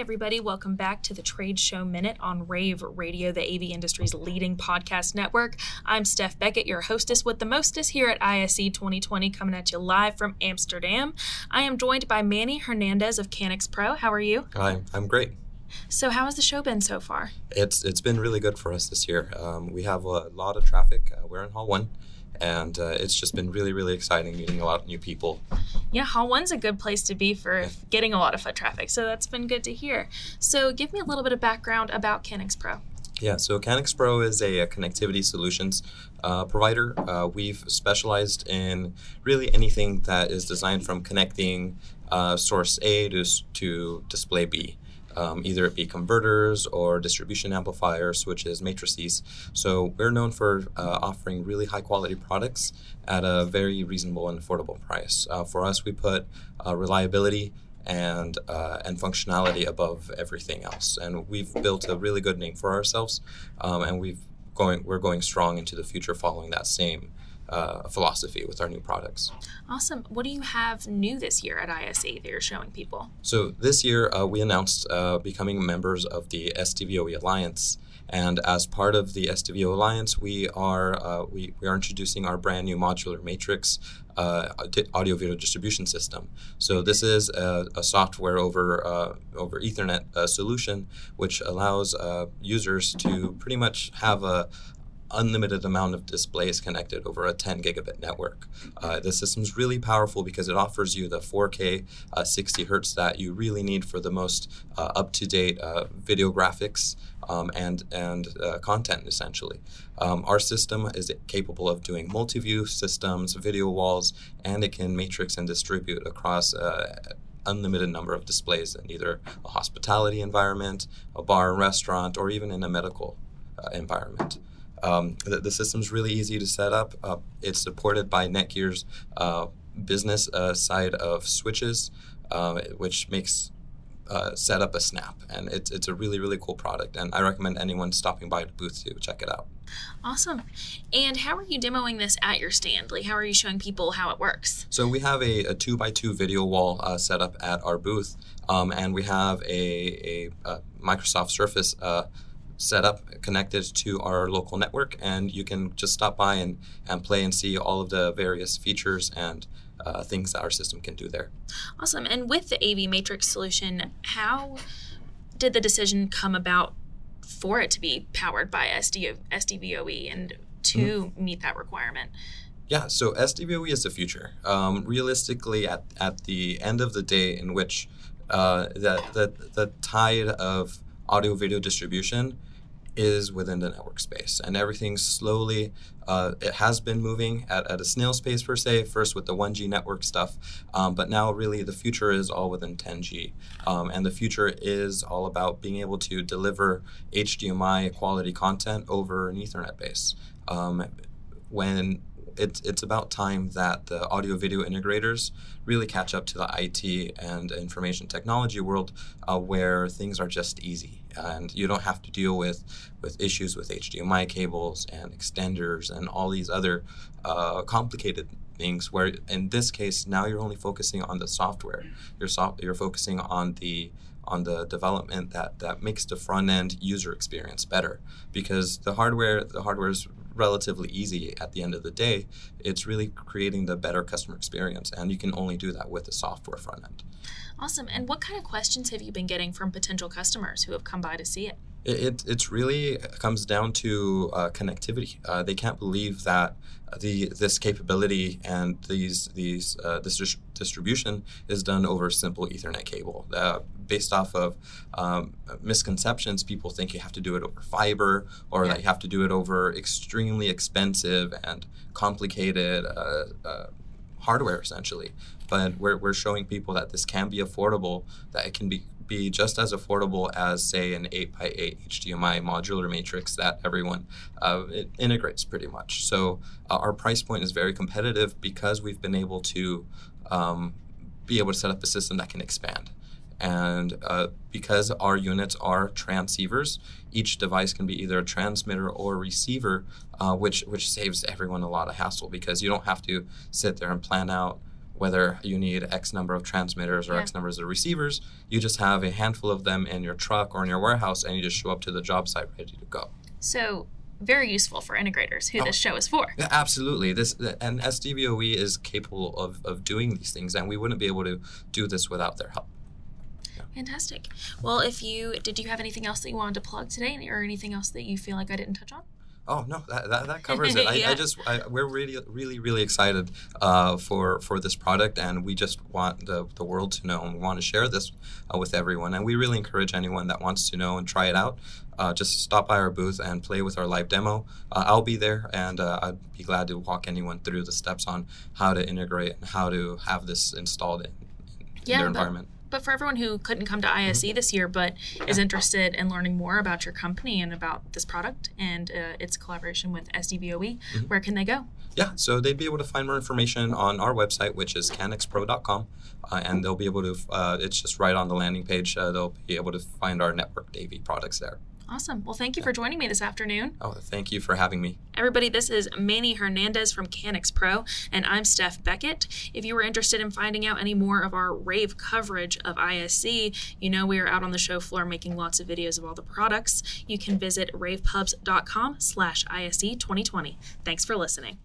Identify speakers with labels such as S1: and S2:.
S1: everybody. Welcome back to the Trade Show Minute on Rave Radio, the AV industry's leading podcast network. I'm Steph Beckett, your hostess with the mostest here at ISE 2020, coming at you live from Amsterdam. I am joined by Manny Hernandez of KanexPro. How are you?
S2: Hi, I'm great.
S1: So, how has the show been so far?
S2: It's it's been really good for us this year. Um, we have a lot of traffic. Uh, we're in Hall One, and uh, it's just been really really exciting meeting a lot of new people.
S1: Yeah, Hall One's a good place to be for getting a lot of foot traffic. So that's been good to hear. So, give me a little bit of background about KanexPro.
S2: Yeah, so KanexPro is a, a connectivity solutions uh, provider. Uh, we've specialized in really anything that is designed from connecting uh, source A to, to display B um, either it be converters or distribution amplifiers, switches, matrices. So we're known for uh, offering really high quality products at a very reasonable and affordable price. Uh, for us, we put uh, reliability and uh, and functionality above everything else, and we've built a really good name for ourselves, um, and we've going we're going strong into the future following that same uh, philosophy with our new products.
S1: Awesome. What do you have new this year at ISE that you're showing people?
S2: So this year uh, we announced uh, becoming members of the SDVOE Alliance. And as part of the SDVO Alliance, we are uh, we, we are introducing our brand new modular matrix uh, audio video distribution system. So this is a, a software over uh, over Ethernet uh, solution, which allows uh, users to pretty much have a, unlimited amount of displays connected over a 10 gigabit network. Uh, the system's really powerful because it offers you the 4K uh, 60 hertz that you really need for the most uh, up-to-date uh, video graphics um, and and uh, content essentially. Um, our system is capable of doing multi-view systems, video walls, and it can matrix and distribute across uh, unlimited number of displays in either a hospitality environment, a bar and restaurant, or even in a medical uh, environment. Um, the, the system's really easy to set up. Uh, it's supported by Netgear's uh, business uh, side of switches, uh, which makes uh, set up a snap. And it's, it's a really, really cool product. And I recommend anyone stopping by the booth to check it out.
S1: Awesome. And how are you demoing this at your stand? Like, how are you showing people how it works?
S2: So, we have a, a two by two video wall uh, set up at our booth, um, and we have a, a, a Microsoft Surface uh, set up connected to our local network and you can just stop by and, and play and see all of the various features and uh, things that our system can do there.
S1: Awesome. And with the AV Matrix solution, how did the decision come about for it to be powered by SD, SDVOE and to mm-hmm. meet that requirement?
S2: Yeah, so SDVOE is the future. Um, realistically, at, at the end of the day, in which uh, the, the, the tide of audio video distribution is within the network space. And everything slowly uh, it has been moving at, at a snail's pace per se first with the 1g network stuff um, but now really the future is all within 10g um, and the future is all about being able to deliver hdmi quality content over an ethernet base. Um, when it's it's about time that the audio video integrators really catch up to the IT and information technology world, uh, where things are just easy and you don't have to deal with with issues with HDMI cables and extenders and all these other uh, complicated things. Where in this case, now you're only focusing on the software. You're so, you're focusing on the on the development that, that makes the front end user experience better because the hardware the hardware is relatively easy at the end of the day it's really creating the better customer experience and you can only do that with the software front end.
S1: Awesome. And what kind of questions have you been getting from potential customers who have come by to see it
S2: it, it it's really comes down to uh, connectivity. Uh, they can't believe that the this capability and these these uh, this dis- distribution is done over simple Ethernet cable. Uh, based off of um, misconceptions, people think you have to do it over fiber or yeah. that you have to do it over extremely expensive and complicated uh, uh, hardware, essentially. But we're, we're showing people that this can be affordable, that it can be be just as affordable as, say, an 8x8 HDMI modular matrix that everyone uh, integrates pretty much. So uh, our price point is very competitive because we've been able to um, be able to set up a system that can expand. And uh, because our units are transceivers, each device can be either a transmitter or a receiver, uh, which which saves everyone a lot of hassle because you don't have to sit there and plan out whether you need X number of transmitters or
S1: Yeah.
S2: X numbers of receivers. You just have a handful of them in your truck or in your warehouse, and you just show up to the job site ready to go.
S1: So, very useful for integrators who
S2: Oh.
S1: this show is for.
S2: Absolutely. This and SDVOE is capable of, of doing these things, and we wouldn't be able to do this without their help.
S1: Fantastic. Well, if you did, you have anything else that you wanted to plug today, or anything else that you feel like I didn't touch on?
S2: Oh no, that, that, that covers it. I,
S1: Yeah.
S2: I just I, we're really really really excited uh, for for this product, and we just want the, the world to know, and we want to share this uh, with everyone. And we really encourage anyone that wants to know and try it out. Uh, just stop by our booth and play with our live demo. Uh, I'll be there, and uh, I'd be glad to walk anyone through the steps on how to integrate and how to have this installed in, in
S1: Yeah,
S2: their environment.
S1: But for everyone who couldn't come to ISE this year, but is interested in learning more about your company and about this product and uh, its collaboration with SDVOE,
S2: Mhm.
S1: where can they go?
S2: Yeah, so they'd be able to find more information on our website, which is kanexpro.com, uh, and they'll be able to. Uh, it's just right on the landing page. Uh, they'll be able to find our network AV products there.
S1: Awesome. Well, thank you for joining me this afternoon.
S2: Oh, thank you for having me.
S1: Everybody, this is Manny Hernandez from KanexPro, and I'm Steph Beckett. If you were interested in finding out any more of our rave coverage of ISE, you know we are out on the show floor making lots of videos of all the products. You can visit ravepubs.com slash ISE 2020. Thanks for listening.